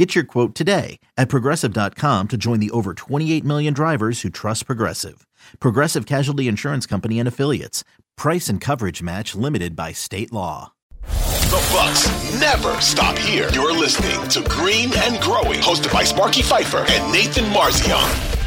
Get your quote today at progressive.com to join the over 28 million drivers who trust Progressive. Progressive Casualty Insurance Company and Affiliates. Price and coverage match limited by state law. The Bucks never stop here. You're listening to Green and Growing, hosted by Sparky Fifer and Nathan Marzion.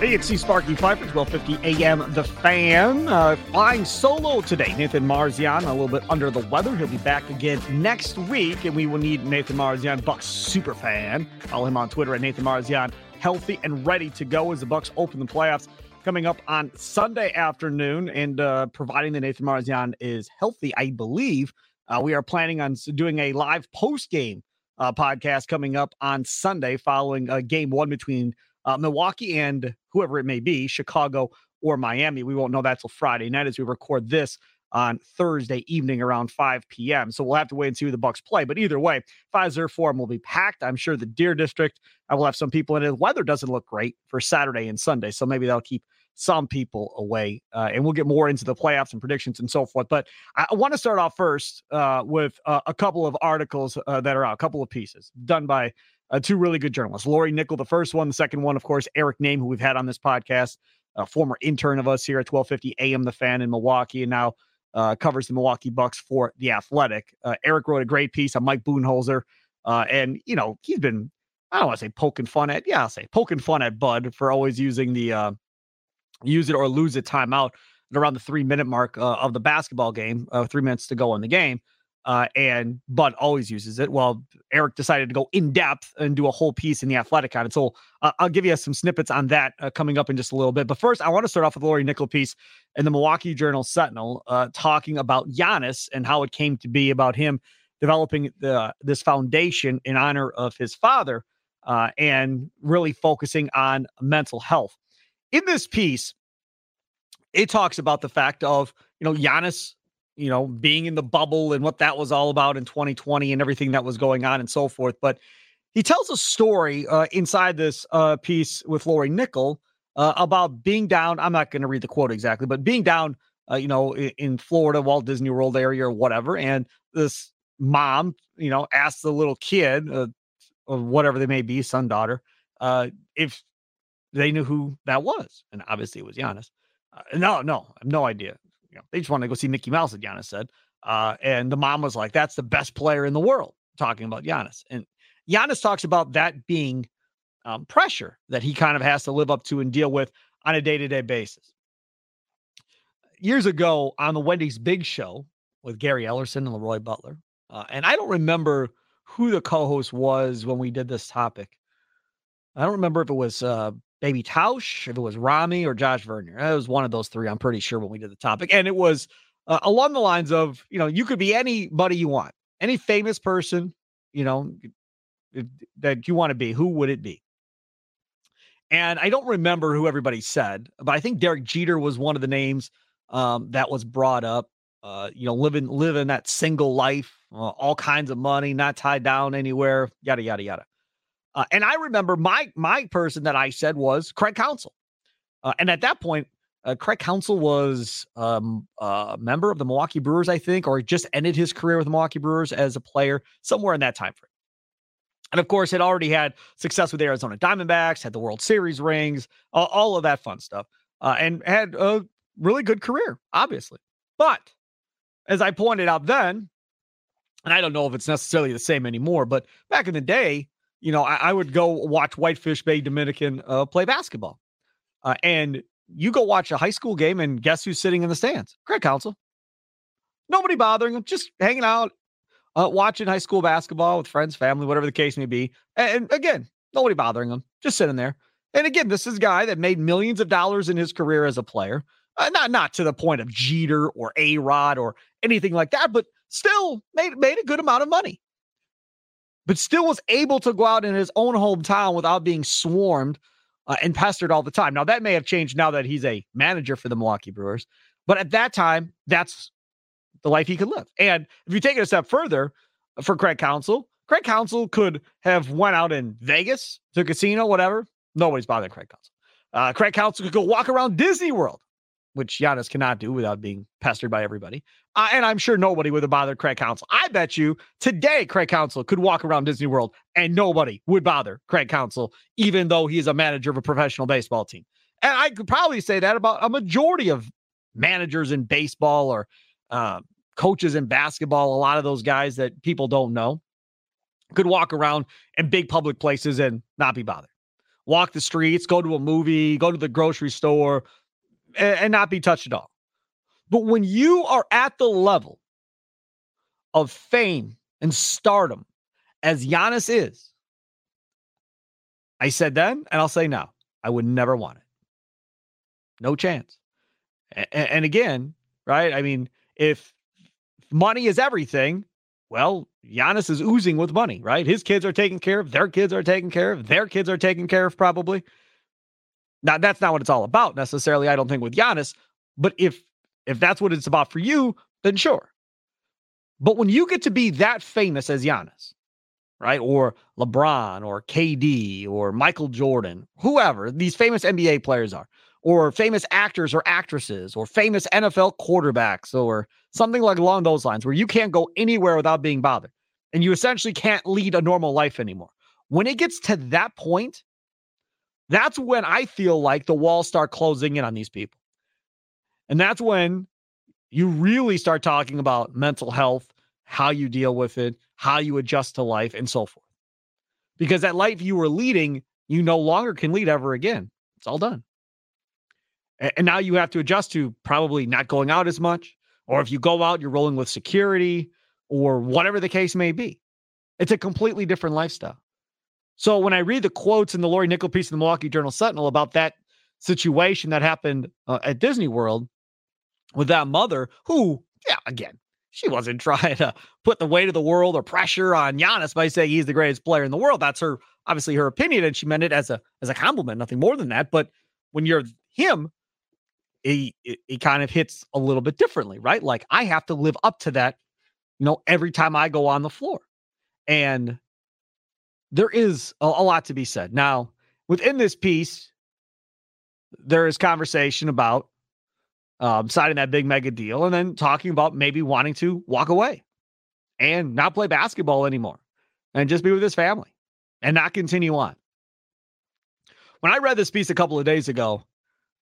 Hey, it's C. Sparky Fifer, 1250 AM The Fan. Uh, flying solo today. Nathan Marzion, a little bit under the weather. He'll be back again next week, and we will need Nathan Marzion, Bucks super fan. Follow him on Twitter at Nathan Marzion, healthy and ready to go as the Bucks open the playoffs coming up on Sunday afternoon. And uh, providing that Nathan Marzion is healthy, I believe, uh, we are planning on doing a live post game uh, podcast coming up on Sunday following uh, game one between uh, Milwaukee and whoever it may be, Chicago or Miami. We won't know that till Friday night as we record this on Thursday evening around 5 p.m. So we'll have to wait and see who the Bucks play. But either way, Fiserv Forum will be packed. I'm sure the Deer District, I will have some people in it. The weather doesn't look great for Saturday and Sunday, so maybe that'll keep some people away. Uh, and we'll get more into the playoffs and predictions and so forth. But I, I want to start off first uh, with uh, a couple of articles uh, that are out, a couple of pieces done by uh, two really good journalists. Lori Nickel, the first one, the second one, of course, Eric Nehm, who we've had on this podcast, a former intern of us here at 1250 AM The Fan in Milwaukee, and now uh, covers the Milwaukee Bucks for The Athletic. Uh, Eric wrote a great piece on Mike Budenholzer, uh, and, you know, he's been, I don't want to say poking fun at, yeah, I'll say poking fun at Bud for always using the uh, use it or lose it timeout at around the three minute mark uh, of the basketball game, three minutes to go in the game uh, and Bud always uses it. Well, Eric decided to go in depth and do a whole piece in the Athletic on it. So uh, I'll give you some snippets on that uh, coming up in just a little bit. But first, I want to start off with Lori Nickel piece in the Milwaukee Journal Sentinel, uh, talking about Giannis and how it came to be about him developing the this foundation in honor of his father uh, and really focusing on mental health. In this piece, it talks about the fact of you know Giannis you know, being in the bubble and what that was all about in 2020 and everything that was going on and so forth. But he tells a story uh, inside this uh, piece with Lori Nickel uh, about being down. I'm not going to read the quote exactly, but being down, uh, you know, in, in, Florida, Walt Disney World area or whatever. And this mom, you know, asks the little kid, uh, or whatever they may be, son, daughter, uh, if they knew who that was. And obviously it was Giannis. no, no, I have no idea you know, they just want to go see Mickey Mouse, as Giannis said. Uh, and the mom was like, that's the best player in the world, talking about Giannis. And Giannis talks about that being um, pressure that he kind of has to live up to and deal with on a day to day basis. Years ago on the Wendy's Big Show with Gary Ellerson and Leroy Butler, uh, and I don't remember who the co host was when we did this topic. I don't remember if it was uh, maybe Tausch, if it was Rami or Josh Vernier. It was one of those three, I'm pretty sure, when we did the topic. And it was uh, along the lines of, you know, you could be anybody you want, any famous person, you know, that you want to be. Who would it be? And I don't remember who everybody said, but I think Derek Jeter was one of the names um, that was brought up. Uh, you know, living living that single life, uh, all kinds of money, not tied down anywhere, yada yada yada. Uh, and I remember my my person that I said was Craig Counsell, uh, and at that point, uh, Craig Counsell was um, a member of the Milwaukee Brewers, I think, or just ended his career with the Milwaukee Brewers as a player somewhere in that time frame. And of course, had already had success with Arizona Diamondbacks, had the World Series rings, all, all of that fun stuff, uh, and had a really good career, obviously. But as I pointed out then, and I don't know if it's necessarily the same anymore, but back in the day, you know, I, I would go watch Whitefish Bay Dominican uh, play basketball. Uh, and you go watch a high school game, and guess who's sitting in the stands? Craig Counsell. Nobody bothering him, just hanging out, uh, watching high school basketball with friends, family, whatever the case may be. And, and again, nobody bothering him, just sitting there. And again, this is a guy that made millions of dollars in his career as a player. Uh, not not to the point of Jeter or A Rod or anything like that, but still made made a good amount of money but still was able to go out in his own hometown without being swarmed uh, and pestered all the time. Now, that may have changed now that he's a manager for the Milwaukee Brewers, but at that time, that's the life he could live. And if you take it a step further for Craig Counsell, Craig Counsell could have went out in Vegas to a casino, whatever. Nobody's bothering Craig Counsell. Uh, Craig Counsell could go walk around Disney World, which Giannis cannot do without being pestered by everybody. Uh, and I'm sure nobody would have bothered Craig Counsell. I bet you today Craig Counsell could walk around Disney World and nobody would bother Craig Counsell, even though he is a manager of a professional baseball team. And I could probably say that about a majority of managers in baseball or uh, coaches in basketball. A lot of those guys that people don't know could walk around in big public places and not be bothered. Walk the streets, go to a movie, go to the grocery store, and, and not be touched at all. But when you are at the level of fame and stardom as Giannis is, I said then, and I'll say now, I would never want it. No chance. And, and again, right? I mean, if money is everything, well, Giannis is oozing with money, right? His kids are taken care of, their kids are taken care of, their kids are taken care of, probably. Now, that's not what it's all about necessarily, I don't think, with Giannis. But if if that's what it's about for you, then sure. But when you get to be that famous as Giannis, right? Or LeBron or KD or Michael Jordan, whoever these famous NBA players are, or famous actors or actresses, or famous NFL quarterbacks, or something like along those lines, where you can't go anywhere without being bothered and you essentially can't lead a normal life anymore. When it gets to that point, that's when I feel like the walls start closing in on these people. And that's when you really start talking about mental health, how you deal with it, how you adjust to life, and so forth. Because that life you were leading, you no longer can lead ever again. It's all done. And now you have to adjust to probably not going out as much. Or if you go out, you're rolling with security or whatever the case may be. It's a completely different lifestyle. So when I read the quotes in the Lori Nickel piece in the Milwaukee Journal Sentinel about that situation that happened uh, at Disney World with that mother who, yeah, again, she wasn't trying to put the weight of the world or pressure on Giannis by saying he's the greatest player in the world. That's her obviously her opinion, and she meant it as a as a compliment, nothing more than that. But when you're him, he it kind of hits a little bit differently, right? Like I have to live up to that, you know, every time I go on the floor, and there is a, a lot to be said. Now, within this piece, there is conversation about um, signing that big mega deal and then talking about maybe wanting to walk away and not play basketball anymore and just be with his family and not continue on. When I read this piece a couple of days ago,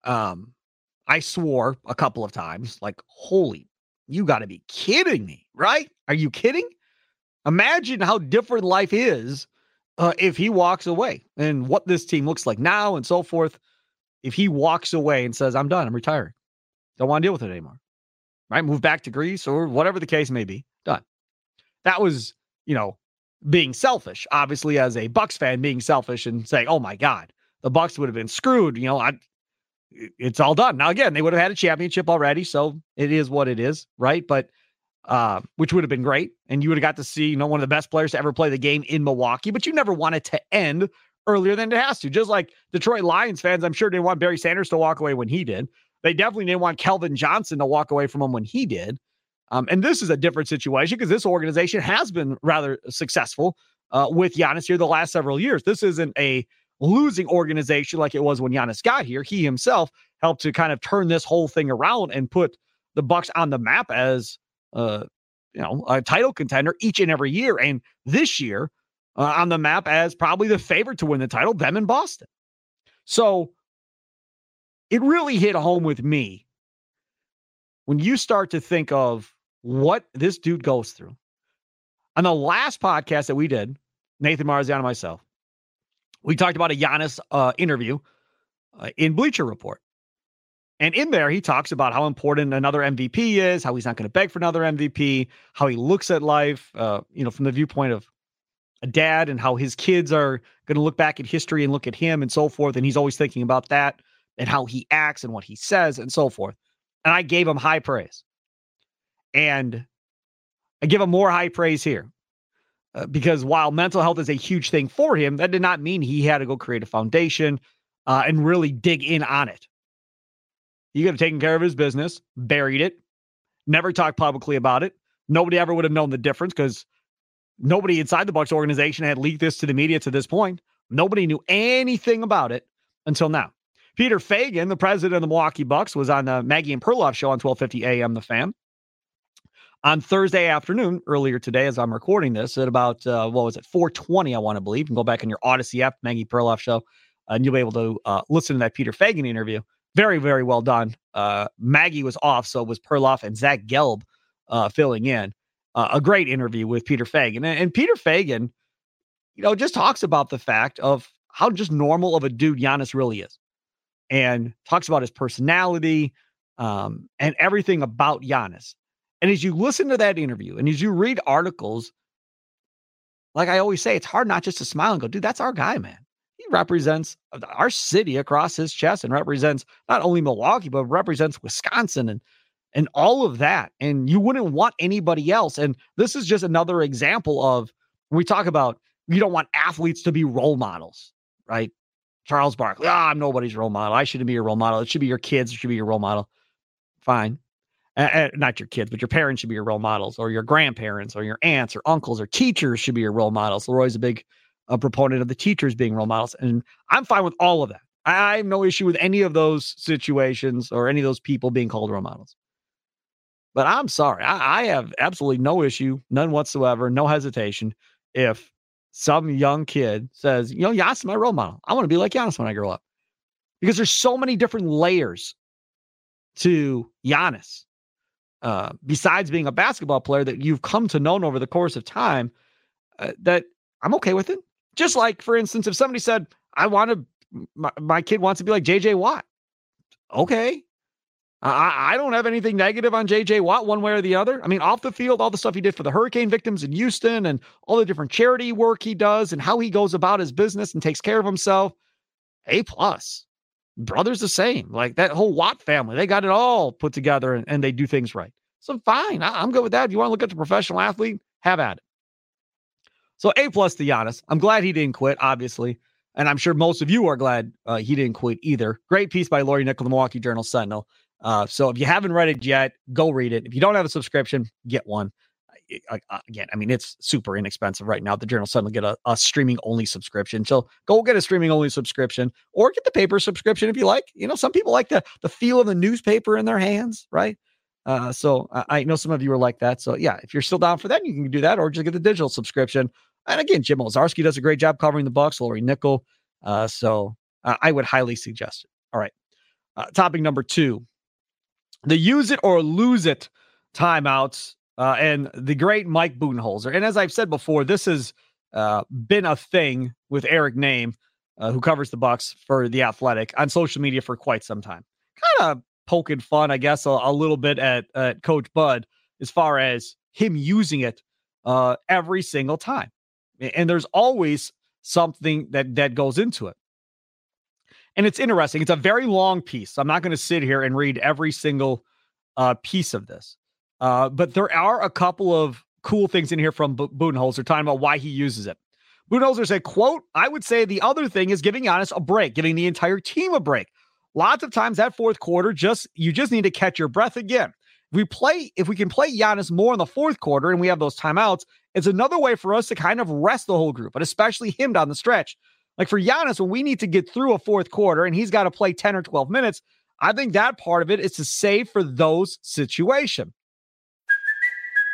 um, I swore a couple of times, like, holy, you got to be kidding me, right? Are you kidding? Imagine how different life is uh, if he walks away and what this team looks like now and so forth. If he walks away and says, I'm done, I'm retiring, don't want to deal with it anymore, right? Move back to Greece or whatever the case may be, done. That was, you know, being selfish, obviously, as a Bucks fan, being selfish and saying, oh my God, the Bucks would have been screwed. You know, I, it's all done. Now, again, they would have had a championship already. So it is what it is, right? But uh, which would have been great. And you would have got to see, you know, one of the best players to ever play the game in Milwaukee, but you never want it to end earlier than it has to. Just like Detroit Lions fans, I'm sure didn't want Barry Sanders to walk away when he did. They definitely didn't want Calvin Johnson to walk away from him when he did. Um, and this is a different situation because this organization has been rather successful uh, with Giannis here the last several years. This isn't a losing organization like it was when Giannis got here. He himself helped to kind of turn this whole thing around and put the Bucks on the map as uh, you know, a title contender each and every year. And this year uh, on the map as probably the favorite to win the title, them in Boston. So it really hit home with me when you start to think of what this dude goes through. On the last podcast that we did, Nathan Marzian and myself, we talked about a Giannis uh, interview uh, in Bleacher Report. And in there, he talks about how important another MVP is, how he's not going to beg for another MVP, how he looks at life, uh, you know, from the viewpoint of a dad, and how his kids are going to look back at history and look at him and so forth. And he's always thinking about that and how he acts and what he says and so forth. And I gave him high praise. And I give him more high praise here. Uh, because while mental health is a huge thing for him, that did not mean he had to go create a foundation uh, and really dig in on it. He could have taken care of his business, buried it, never talked publicly about it. Nobody ever would have known the difference because nobody inside the Bucks organization had leaked this to the media to this point. Nobody knew anything about it until now. Peter Feigin, the president of the Milwaukee Bucks, was on the Maggie and Perloff show on 1250 AM, The Fan. On Thursday afternoon, earlier today, as I'm recording this, at about, uh, what was it, 420, I want to believe. You can go back in your Audacy app, Maggie Perloff show, and you'll be able to uh, listen to that Peter Feigin interview. Very, very well done. Uh, Maggie was off, so it was Perloff and Zach Gelb uh, filling in. Uh, a great interview with Peter Feigin. And, and Peter Feigin, you know, just talks about the fact of how just normal of a dude Giannis really is and talks about his personality um, and everything about Giannis. And as you listen to that interview and as you read articles, like I always say, it's hard not just to smile and go, dude, that's our guy, man. He represents our city across his chest and represents not only Milwaukee, but represents Wisconsin and and all of that. And you wouldn't want anybody else. And this is just another example of we talk about you don't want athletes to be role models, right? Charles Barkley, ah, I'm nobody's role model. I shouldn't be your role model. It should be your kids. It should be your role model. Fine. Uh, uh, not your kids, but your parents should be your role models, or your grandparents, or your aunts, or uncles, or teachers should be your role models. Leroy's a big uh, proponent of the teachers being role models, and I'm fine with all of that. I, I have no issue with any of those situations or any of those people being called role models. But I'm sorry, I, I have absolutely no issue, none whatsoever, no hesitation if some young kid says, you know, Giannis is my role model. I want to be like Giannis when I grow up. Because there's so many different layers to Giannis. Uh, besides being a basketball player that you've come to know over the course of time, uh, that I'm okay with it. Just like, for instance, if somebody said, I want to, my, my kid wants to be like JJ Watt. Okay. I, I don't have anything negative on JJ Watt one way or the other. I mean, off the field, all the stuff he did for the hurricane victims in Houston and all the different charity work he does and how he goes about his business and takes care of himself. A plus. Brothers the same. Like that whole Watt family, they got it all put together and, and they do things right. So fine. I, I'm good with that. If you want to look at the professional athlete, have at it. So A plus to Giannis. I'm glad he didn't quit, obviously. And I'm sure most of you are glad uh, he didn't quit either. Great piece by Lori Nickel, the Milwaukee Journal Sentinel. Uh, so if you haven't read it yet, go read it. If you don't have a subscription, get one. Uh, again, I mean, it's super inexpensive right now. The Journal Sentinel get a, a streaming only subscription. So go get a streaming only subscription or get the paper subscription if you like. You know, some people like the, the feel of the newspaper in their hands, right? Uh, so I, I know some of you are like that. So yeah, if you're still down for that, you can do that or just get the digital subscription. And again, Jim Owczarski does a great job covering the Bucks, Lori Nickel. Uh, so uh, I would highly suggest it. All right. Uh, topic number two the use it or lose it timeouts uh, and the great Mike Budenholzer. And as I've said before, this has uh, been a thing with Eric Nehm, uh, who covers the Bucks for the Athletic on social media for quite some time. Kind of poking fun, I guess, a, a little bit at, at, Coach Bud as far as him using it uh, every single time. And there's always something that that goes into it. And it's interesting. It's a very long piece. I'm not going to sit here and read every single uh, piece of this. Uh, but there are a couple of cool things in here from B- Budenholzer talking about why he uses it. Budenholzer said, quote, I would say the other thing is giving Giannis a break, giving the entire team a break. Lots of times that fourth quarter, just you just need to catch your breath again. We play, if we can play Giannis more in the fourth quarter and we have those timeouts, it's another way for us to kind of rest the whole group, but especially him down the stretch. Like for Giannis, when we need to get through a fourth quarter and he's got to play 10 or 12 minutes, I think that part of it is to save for those situations.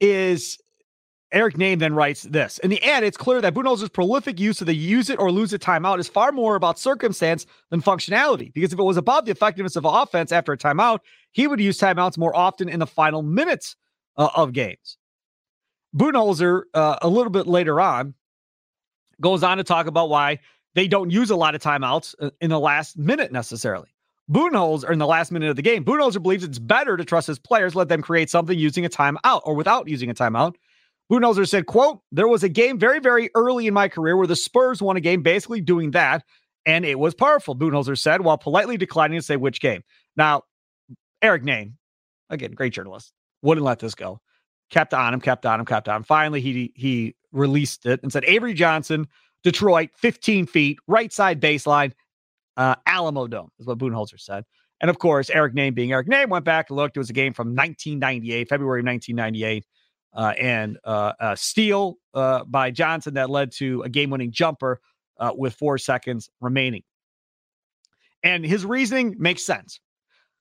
Is Eric Nehm then writes this. In the end, it's clear that Budenholzer's prolific use of the use it or lose it timeout is far more about circumstance than functionality. Because if it was about the effectiveness of offense after a timeout, he would use timeouts more often in the final minutes uh, of games. Budenholzer, uh, a little bit later on, goes on to talk about why they don't use a lot of timeouts uh, in the last minute necessarily. Budenholzer in the last minute of the game. Budenholzer believes it's better to trust his players, let them create something using a timeout or without using a timeout. Budenholzer said, quote, there was a game very, very early in my career where the Spurs won a game basically doing that, and it was powerful, Budenholzer said, while politely declining to say which game. Now, Eric Nehm, again, great journalist, wouldn't let this go. Kept on him, kept on him, kept on. Him. Finally, he he released it and said, Avery Johnson, Detroit, 15 feet, right side baseline, uh, Alamodome is what Budenholzer said. And of course, Eric Nehm being Eric Nehm went back and looked. It was a game from 1998, February 1998, uh, and uh, a steal uh, by Johnson that led to a game-winning jumper uh, with four seconds remaining. And his reasoning makes sense.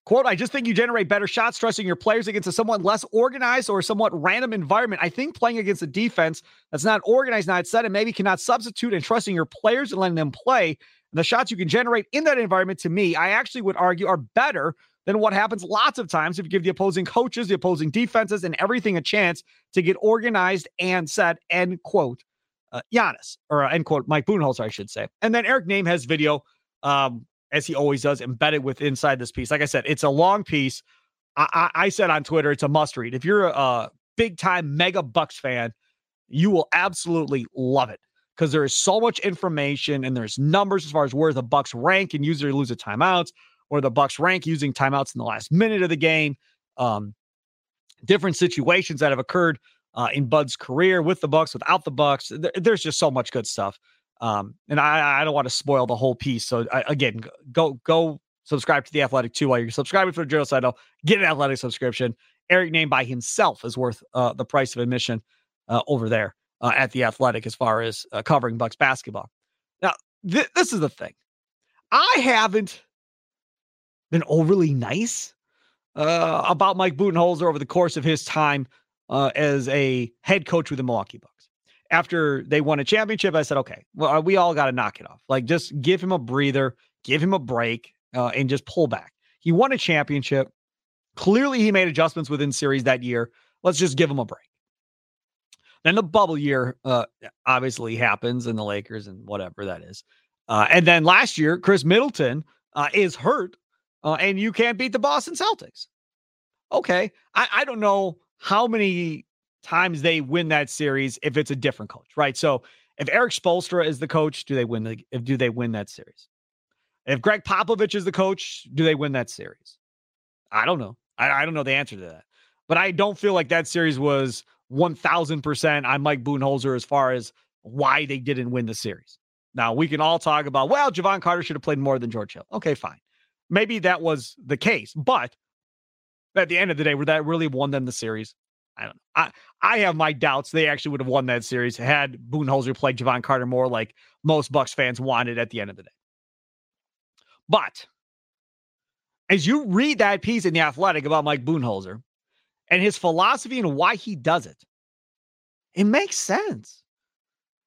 Quote, I just think you generate better shots trusting your players against a somewhat less organized or somewhat random environment. I think playing against a defense that's not organized, not set, and maybe cannot substitute and trusting your players and letting them play the shots you can generate in that environment, to me, I actually would argue are better than what happens lots of times if you give the opposing coaches, the opposing defenses, and everything a chance to get organized and set. End quote. Uh, Giannis, or uh, end quote, Mike Budenholzer, I should say. And then Eric Nehm has video, um, as he always does, embedded with inside this piece. Like I said, it's a long piece. I, I, I said on Twitter, it's a must read. If you're a, a big time mega Bucks fan, you will absolutely love it because there is so much information and there's numbers as far as where the Bucks rank and usually lose a timeouts, or the Bucks rank using timeouts in the last minute of the game. Um, different situations that have occurred uh, in Bud's career with the Bucks, without the Bucks. There, there's just so much good stuff. Um, and I, I don't want to spoil the whole piece. So I, again, go go subscribe to the Athletic too while you're subscribing for the Journal Side. Get an Athletic subscription. Eric Nehm by himself is worth uh, the price of admission uh, over there uh, at the Athletic as far as uh, covering Bucks basketball. Now, th- this is the thing. I haven't been overly nice uh, about Mike Budenholzer over the course of his time uh, as a head coach with the Milwaukee Bucks. After they won a championship, I said, okay, well, uh, we all got to knock it off. Like, just give him a breather, give him a break, uh, and just pull back. He won a championship. Clearly, he made adjustments within series that year. Let's just give him a break. Then the bubble year uh, obviously happens in the Lakers and whatever that is. Uh, and then last year, Khris Middleton uh, is hurt uh, and you can't beat the Boston Celtics. Okay. I, I don't know how many times they win that series if it's a different coach, right? So if Erik Spoelstra is the coach, do they win the do they win that series? If Gregg Popovich is the coach, do they win that series? I don't know. I, I don't know the answer to that. But I don't feel like that series was 1000% I'm Mike Budenholzer as far as why they didn't win the series. Now, we can all talk about, well, Jevon Carter should have played more than George Hill. Okay, fine. Maybe that was the case, but at the end of the day, would that really won them the series? I don't know. I, I have my doubts they actually would have won that series had Budenholzer played Jevon Carter more like most Bucks fans wanted at the end of the day. But as you read that piece in The Athletic about Mike Budenholzer, and his philosophy and why he does it. It makes sense.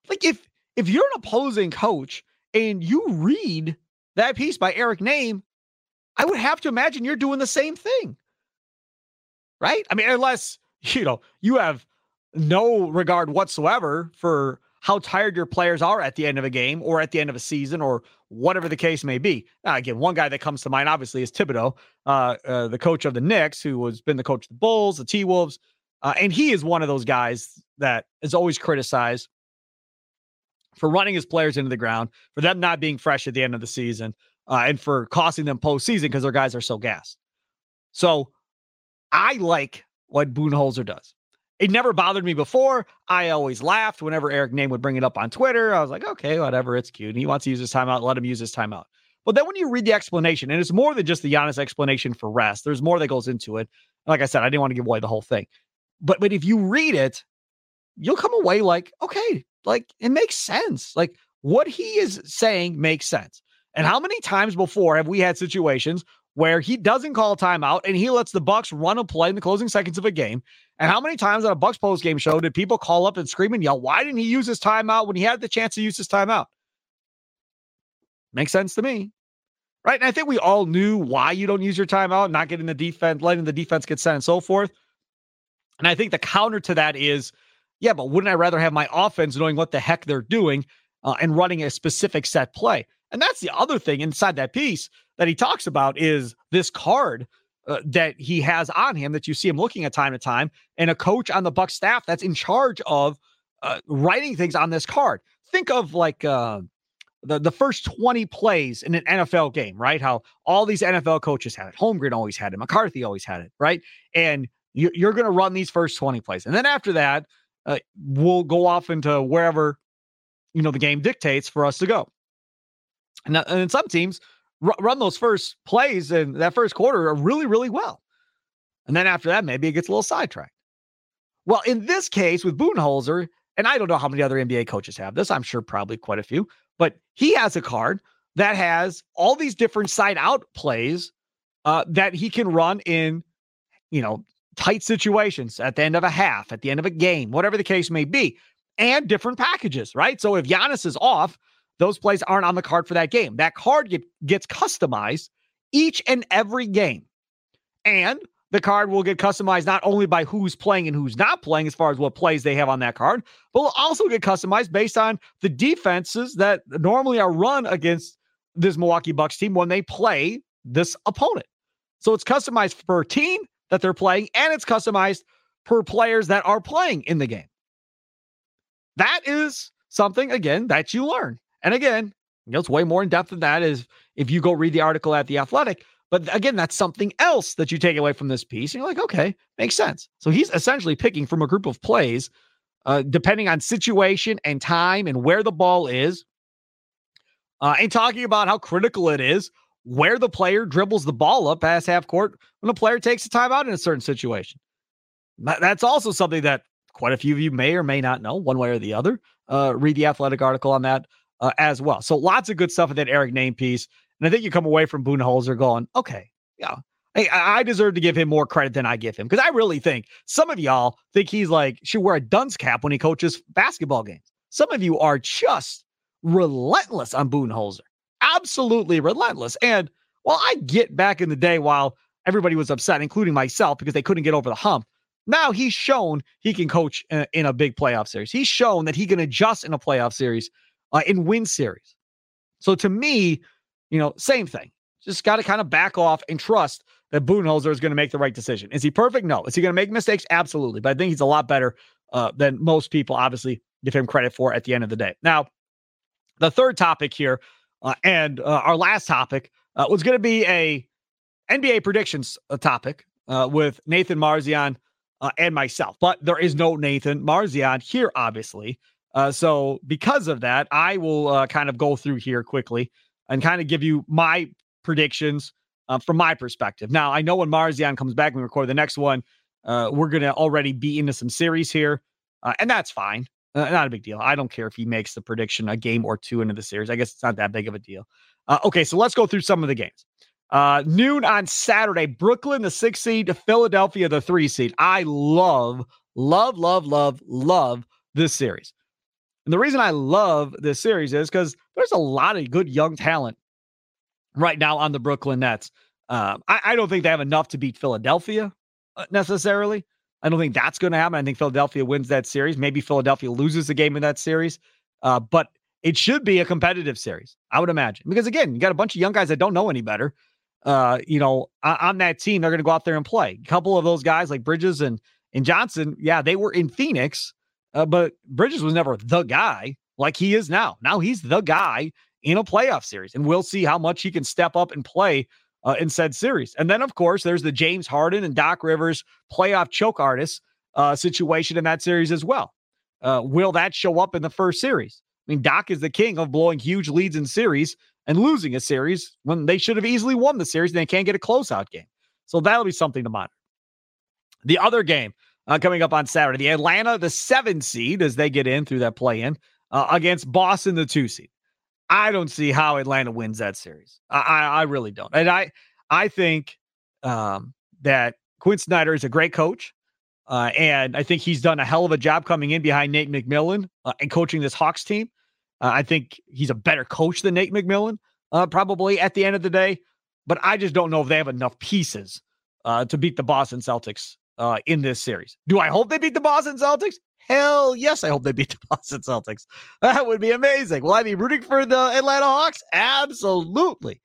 Like if if you're an opposing coach and you read that piece by Eric Nehm, I would have to imagine you're doing the same thing. Right? I mean, unless, you know, you have no regard whatsoever for how tired your players are at the end of a game or at the end of a season or whatever the case may be. Now, again, one guy that comes to mind obviously is Thibodeau, uh, uh, the coach of the Knicks, who has been the coach of the Bulls, the T Wolves, uh, and he is one of those guys that is always criticized for running his players into the ground, for them not being fresh at the end of the season, uh, and for costing them postseason because their guys are so gassed. So I like what Budenholzer does. It never bothered me before. I always laughed whenever Eric Nehm would bring it up on Twitter. I was like, okay, whatever, it's cute. And He wants to use his timeout, let him use his timeout. But then when you read the explanation, and it's more than just the Giannis explanation for rest, there's more that goes into it. Like I said, I didn't want to give away the whole thing. But but if you read it, you'll come away like, okay, like it makes sense. Like what he is saying makes sense. And how many times before have we had situations where he doesn't call timeout and he lets the Bucks run a play in the closing seconds of a game. And how many times on a Bucks post game show did people call up and scream and yell, "Why didn't he use his timeout when he had the chance to use his timeout?" Makes sense to me, right? And I think we all knew why you don't use your timeout, not getting the defense, letting the defense get set, and so forth. And I think the counter to that is, yeah, but wouldn't I rather have my offense knowing what the heck they're doing uh, and running a specific set play. And that's the other thing inside that piece that he talks about is this card uh, that he has on him that you see him looking at time to time, and a coach on the Buck staff that's in charge of uh, writing things on this card. Think of like uh, the the first twenty plays in an NFL game, right? How all these NFL coaches had it. Holmgren always had it. McCarthy always had it, right? And you, you're going to run these first twenty plays, and then after that, uh, we'll go off into wherever you know the game dictates for us to go. And, and some teams run those first plays in that first quarter really, really well. And then after that, maybe it gets a little sidetracked. Well, in this case with Budenholzer, and I don't know how many other NBA coaches have this, I'm sure probably quite a few, but he has a card that has all these different side out plays uh, that he can run in, you know, tight situations at the end of a half, at the end of a game, whatever the case may be, and different packages, right? So if Giannis is off, those plays aren't on the card for that game. That card get, gets customized each and every game. And the card will get customized not only by who's playing and who's not playing as far as what plays they have on that card, but will also get customized based on the defenses that normally are run against this Milwaukee Bucks team when they play this opponent. So it's customized per team that they're playing, and it's customized per players that are playing in the game. That is something, again, that you learn. And again, you know, it's way more in depth than that is if you go read the article at The Athletic. But again, that's something else that you take away from this piece. And you're like, okay, makes sense. So he's essentially picking from a group of plays, uh, depending on situation and time and where the ball is, uh, and talking about how critical it is where the player dribbles the ball up past half court when a player takes a timeout in a certain situation. That's also something that quite a few of you may or may not know, one way or the other. Uh, read the athletic article on that uh, as well. So lots of good stuff in that Eric Nehm piece. And I think you come away from Budenholzer going, okay, yeah, I, I deserve to give him more credit than I give him because I really think some of y'all think he's like should wear a dunce cap when he coaches basketball games. Some of you are just relentless on Budenholzer, absolutely relentless. And while I get back in the day while everybody was upset, including myself, because they couldn't get over the hump. Now he's shown he can coach a, in a big playoff series. He's shown that he can adjust in a playoff series uh, win series. So to me, you know, same thing. Just got to kind of back off and trust that Budenholzer is going to make the right decision. Is he perfect? No. Is he going to make mistakes? Absolutely. But I think he's a lot better uh, than most people obviously give him credit for at the end of the day. Now, the third topic here, uh, and uh, our last topic uh, was going to be a NBA predictions uh, topic uh, with Nathan Marzian and myself. But there is no Nathan Marzian here, obviously. Uh, so because of that, I will uh, kind of go through here quickly and kind of give you my predictions uh, from my perspective. Now, I know when Marzian comes back and we record the next one, uh, we're going to already be into some series here, uh, and that's fine. Uh, not a big deal. I don't care if he makes the prediction a game or two into the series. I guess it's not that big of a deal. okay, so let's go through some of the games. noon on Saturday, Brooklyn, the six seed, Philadelphia, the three seed. I love, love, love, love, love this series. And the reason I love this series is because there's a lot of good young talent right now on the Brooklyn Nets. Um, I, I, don't think they have enough to beat Philadelphia uh, necessarily. I don't think that's going to happen. I think Philadelphia wins that series. Maybe Philadelphia loses the game in that series, uh, but it should be a competitive series, I would imagine. Because again, you got a bunch of young guys that don't know any better. Uh, you know, on that team, they're going to go out there and play. A couple of those guys like Bridges and and Johnson, yeah, they were in Phoenix uh, but Bridges was never the guy like he is now. Now he's the guy in a playoff series, and we'll see how much he can step up and play uh, in said series. And then, of course, there's the James Harden and Doc Rivers playoff choke artist uh, situation in that series as well. Uh, will that show up in the first series? I mean, Doc is the king of blowing huge leads in series and losing a series when they should have easily won the series and they can't get a closeout game. So that'll be something to monitor. The other game uh, coming up on Saturday. The Atlanta, the seven seed, as they get in through that play in uh, against Boston, the two seed. I don't see how Atlanta wins that series. I, I, I really don't. And I, I think um, that Quin Snyder is a great coach. Uh, and I think he's done a hell of a job coming in behind Nate McMillan uh, and coaching this Hawks team. Uh, I think he's a better coach than Nate McMillan, uh, probably at the end of the day. But I just don't know if they have enough pieces uh, to beat the Boston Celtics uh, in this series. Do I hope they beat the Boston Celtics? Hell yes, I hope they beat the Boston Celtics. That would be amazing. Will I be rooting for the Atlanta Hawks? Absolutely.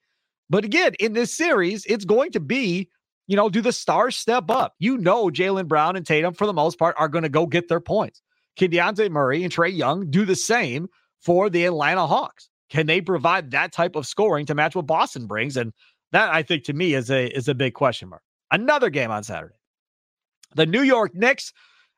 But again, in this series, it's going to be, you know, do the stars step up? You know, Jaylen Brown and Tatum, for the most part, are going to go get their points. Can Dejounte Murray and Trae Young do the same for the Atlanta Hawks? Can they provide that type of scoring to match what Boston brings? And that, I think, to me, is a is a big question mark. Another game on Saturday. The New York Knicks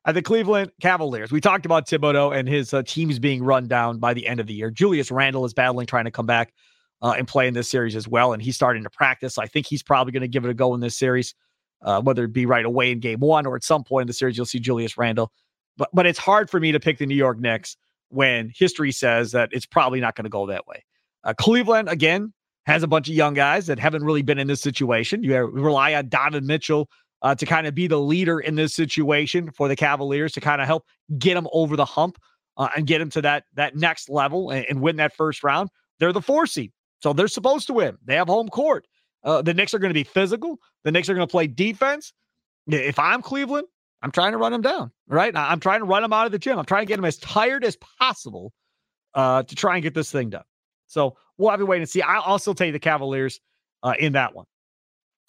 at the Cleveland Cavaliers. We talked about Thibodeau and his uh, teams being run down by the end of the year. Julius Randle is battling, trying to come back uh, and play in this series as well. And he's starting to practice. I think he's probably going to give it a go in this series, uh, whether it be right away in game one or at some point in the series, you'll see Julius Randle. But, but it's hard for me to pick the New York Knicks when history says that it's probably not going to go that way. Uh, Cleveland, again, has a bunch of young guys that haven't really been in this situation. You rely on Donovan Mitchell uh, to kind of be the leader in this situation for the Cavaliers to kind of help get them over the hump uh, and get them to that that next level and, and, win that first round. They're the four seed, so they're supposed to win. They have home court. Uh, the Knicks are going to be physical. The Knicks are going to play defense. If I'm Cleveland, I'm trying to run them down. Right? I'm trying to run them out of the gym. I'm trying to get them as tired as possible uh, to try and get this thing done. So we'll have to wait and see. I'll also take the Cavaliers uh, in that one.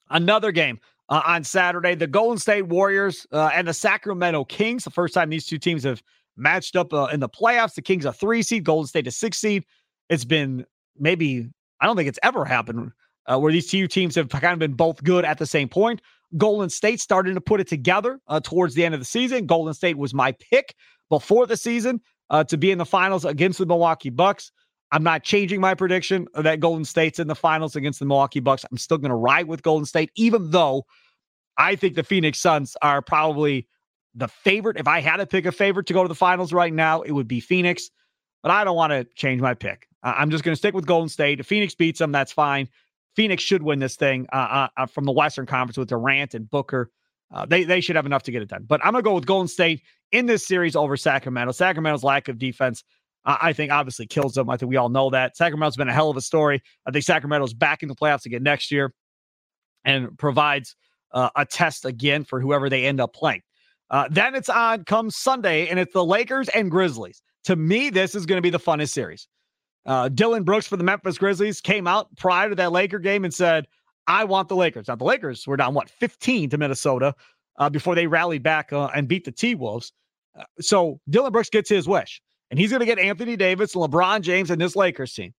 Another game uh, on Saturday. The Golden State Warriors uh, and the Sacramento Kings. The first time these two teams have matched up uh, in the playoffs. The Kings a three seed, Golden State a six seed. It's been maybe I don't think it's ever happened uh, where these two teams have kind of been both good at the same point. Golden State started to put it together uh, towards the end of the season. Golden State was my pick before the season uh, to be in the finals against the Milwaukee Bucks. I'm not changing my prediction that Golden State's in the finals against the Milwaukee Bucks. I'm still going to ride with Golden State, even though I think the Phoenix Suns are probably the favorite. If I had to pick a favorite to go to the finals right now, it would be Phoenix. But I don't want to change my pick. I'm just going to stick with Golden State. If Phoenix beats them, that's fine. Phoenix should win this thing uh, uh, uh from the Western Conference with Durant and Booker. Uh, they they should have enough to get it done. But I'm gonna go with Golden State in this series over Sacramento. Sacramento's lack of defense I think obviously kills them. I think we all know that. Sacramento's been a hell of a story. I think Sacramento's back in the playoffs again next year and provides uh, a test again for whoever they end up playing. Uh, then it's on come Sunday, and it's the Lakers and Grizzlies. To me, this is going to be the funnest series. Uh, Dillon Brooks for the Memphis Grizzlies came out prior to that Laker game and said, I want the Lakers. Now, the Lakers were down, what, 15 to Minnesota uh, before they rallied back uh, and beat the T Wolves. Uh, so Dillon Brooks gets his wish and he's going to get Anthony Davis, LeBron James, and this Lakers team.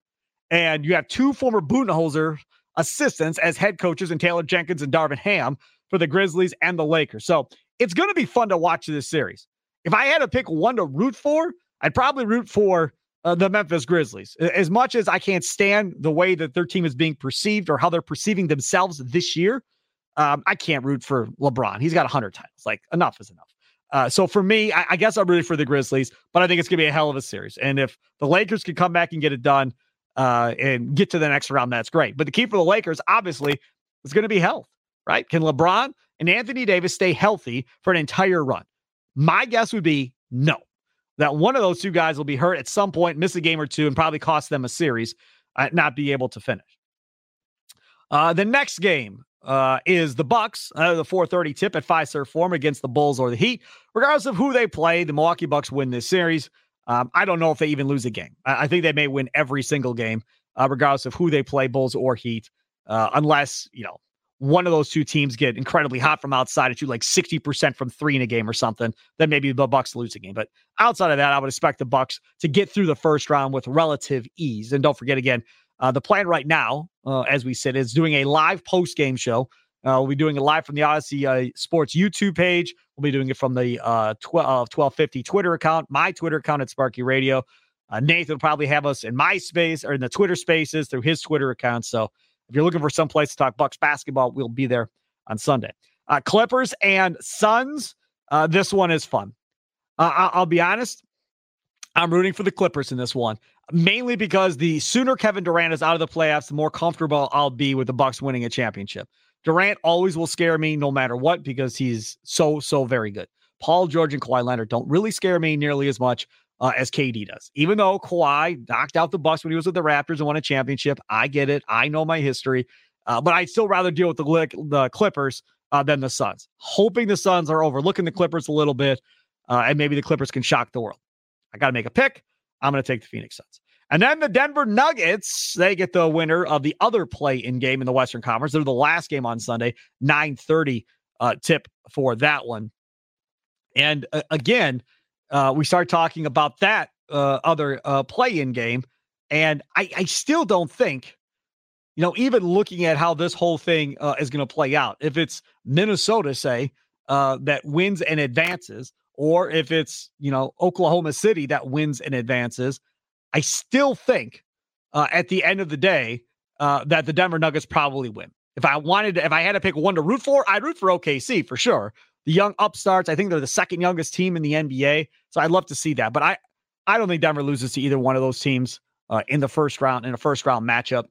And you have two former Budenholzer assistants as head coaches, and Taylor Jenkins and Darvin Ham for the Grizzlies and the Lakers. So it's going to be fun to watch this series. If I had to pick one to root for, I'd probably root for uh, the Memphis Grizzlies. As much as I can't stand the way that their team is being perceived or how they're perceiving themselves this year, um, I can't root for LeBron. He's got 100 titles. Like, enough is enough. Uh, so for me, I, I, guess I'm rooting for the Grizzlies, but I think it's going to be a hell of a series. And if the Lakers can come back and get it done uh, and get to the next round, that's great. But the key for the Lakers, obviously, is going to be health, right? Can LeBron and Anthony Davis stay healthy for an entire run? My guess would be no. That one of those two guys will be hurt at some point, miss a game or two, and probably cost them a series, uh, not be able to finish. Uh, the next game uh, is the Bucks, uh, the 4:30 tip at Fiserv Forum against the Bulls or the Heat. Regardless of who they play, the Milwaukee Bucks win this series. Um, I don't know if they even lose a game. I, I think they may win every single game, uh, regardless of who they play, Bulls or Heat, uh, unless you know one of those two teams get incredibly hot from outside and shoot like 60% from three in a game or something, then maybe the Bucks lose a game. But outside of that, I would expect the Bucks to get through the first round with relative ease. And don't forget again, uh, the plan right now, uh, as we said, is doing a live post game show. Uh, we'll be doing it live from the Audacy uh, Sports YouTube page. We'll be doing it from the uh, 12, 1250 Twitter account, my Twitter account at Sparky Radio. Uh, Nathan will probably have us in my space or in the Twitter spaces through his Twitter account. So if you're looking for some place to talk Bucks basketball, we'll be there on Sunday. Uh, Clippers and Suns. Uh, this one is fun. I- I'll be honest. I'm rooting for the Clippers in this one mainly because the sooner Kevin Durant is out of the playoffs, the more comfortable I'll be with the Bucks winning a championship. Durant always will scare me no matter what because he's so so very good. Paul George and Kawhi Leonard don't really scare me nearly as much uh, as KD does. Even though Kawhi knocked out the Bucks when he was with the Raptors and won a championship, I get it. I know my history, uh, but I'd still rather deal with the the Clippers uh, than the Suns. Hoping the Suns are overlooking the Clippers a little bit. uh, and maybe the Clippers can shock the world. I got to make a pick. I'm going to take the Phoenix Suns. And then the Denver Nuggets, they get the winner of the other play-in game in the Western Conference. They're the last game on Sunday, 9:30 uh, tip for that one. And uh, again, uh, we start talking about that uh, other uh, play-in game, and I, I, still don't think, you know, even looking at how this whole thing uh, is going to play out, if it's Minnesota, say, that wins and advances, or if it's you know Oklahoma City that wins and advances, I still think uh, at the end of the day uh, that the Denver Nuggets probably win. If I wanted, to, if I had to pick one to root for, I'd root for OKC for sure. The young upstarts, I think they're the second youngest team in the NBA, so I'd love to see that. But I, I don't think Denver loses to either one of those teams uh, in the first round in a first round matchup,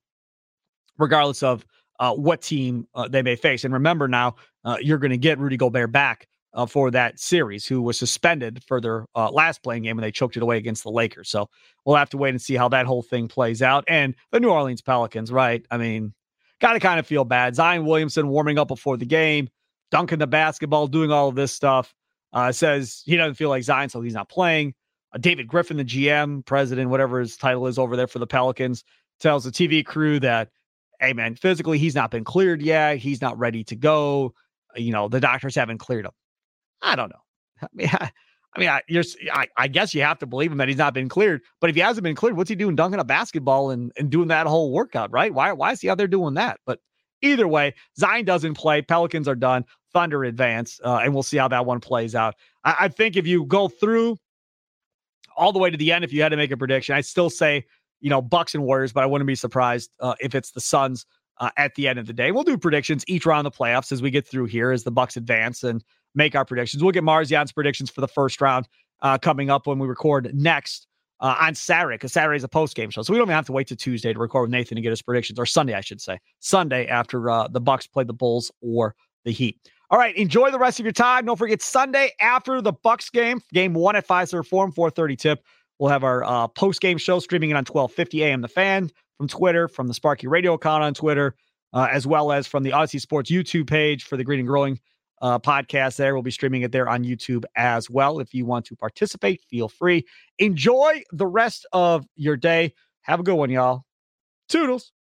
regardless of uh, what team uh, they may face. And remember now, uh, you're going to get Rudy Gobert back uh, for that series, who was suspended for their uh, last playing game and they choked it away against the Lakers. So we'll have to wait and see how that whole thing plays out. And the New Orleans Pelicans, right? I mean, got to kind of feel bad. Zion Williamson warming up before the game, dunking the basketball, doing all of this stuff. Uh, says he doesn't feel like Zion, so he's not playing. Uh, David Griffin, the GM, president, whatever his title is over there for the Pelicans, tells the TV crew that, hey, man, physically, he's not been cleared yet. He's not ready to go. You know, the doctors haven't cleared him. I don't know. I mean, I, I mean, I, you're, I, I, guess you have to believe him that he's not been cleared. But if he hasn't been cleared, what's he doing dunking a basketball and, and doing that whole workout, right? Why, why is he out there doing that? But either way, Zion doesn't play. Pelicans are done. Thunder advance, uh, and we'll see how that one plays out. I, I think if you go through all the way to the end, if you had to make a prediction, I still say, you know, Bucks and Warriors, but I wouldn't be surprised uh, if it's the Suns uh, at the end of the day. We'll do predictions each round of the playoffs as we get through here as the Bucks advance and make our predictions. We'll get Marzian's predictions for the first round uh, coming up when we record next uh, on Saturday because Saturday is a post game show, so we don't even have to wait to Tuesday to record with Nathan to get his predictions, or Sunday, I should say, Sunday after uh, the Bucks play the Bulls or the Heat. All right, enjoy the rest of your time. Don't forget Sunday after the Bucks game, game one at Fiserv Forum, 4:30 tip. We'll have our uh, post game show streaming it on 12:50 a.m. The Fan from Twitter, from the Sparky Radio account on Twitter, uh, as well as from the Audacy Sports YouTube page for the Green and Growing uh, podcast there. We'll be streaming it there on YouTube as well. If you want to participate, feel free. Enjoy the rest of your day. Have a good one, y'all. Toodles.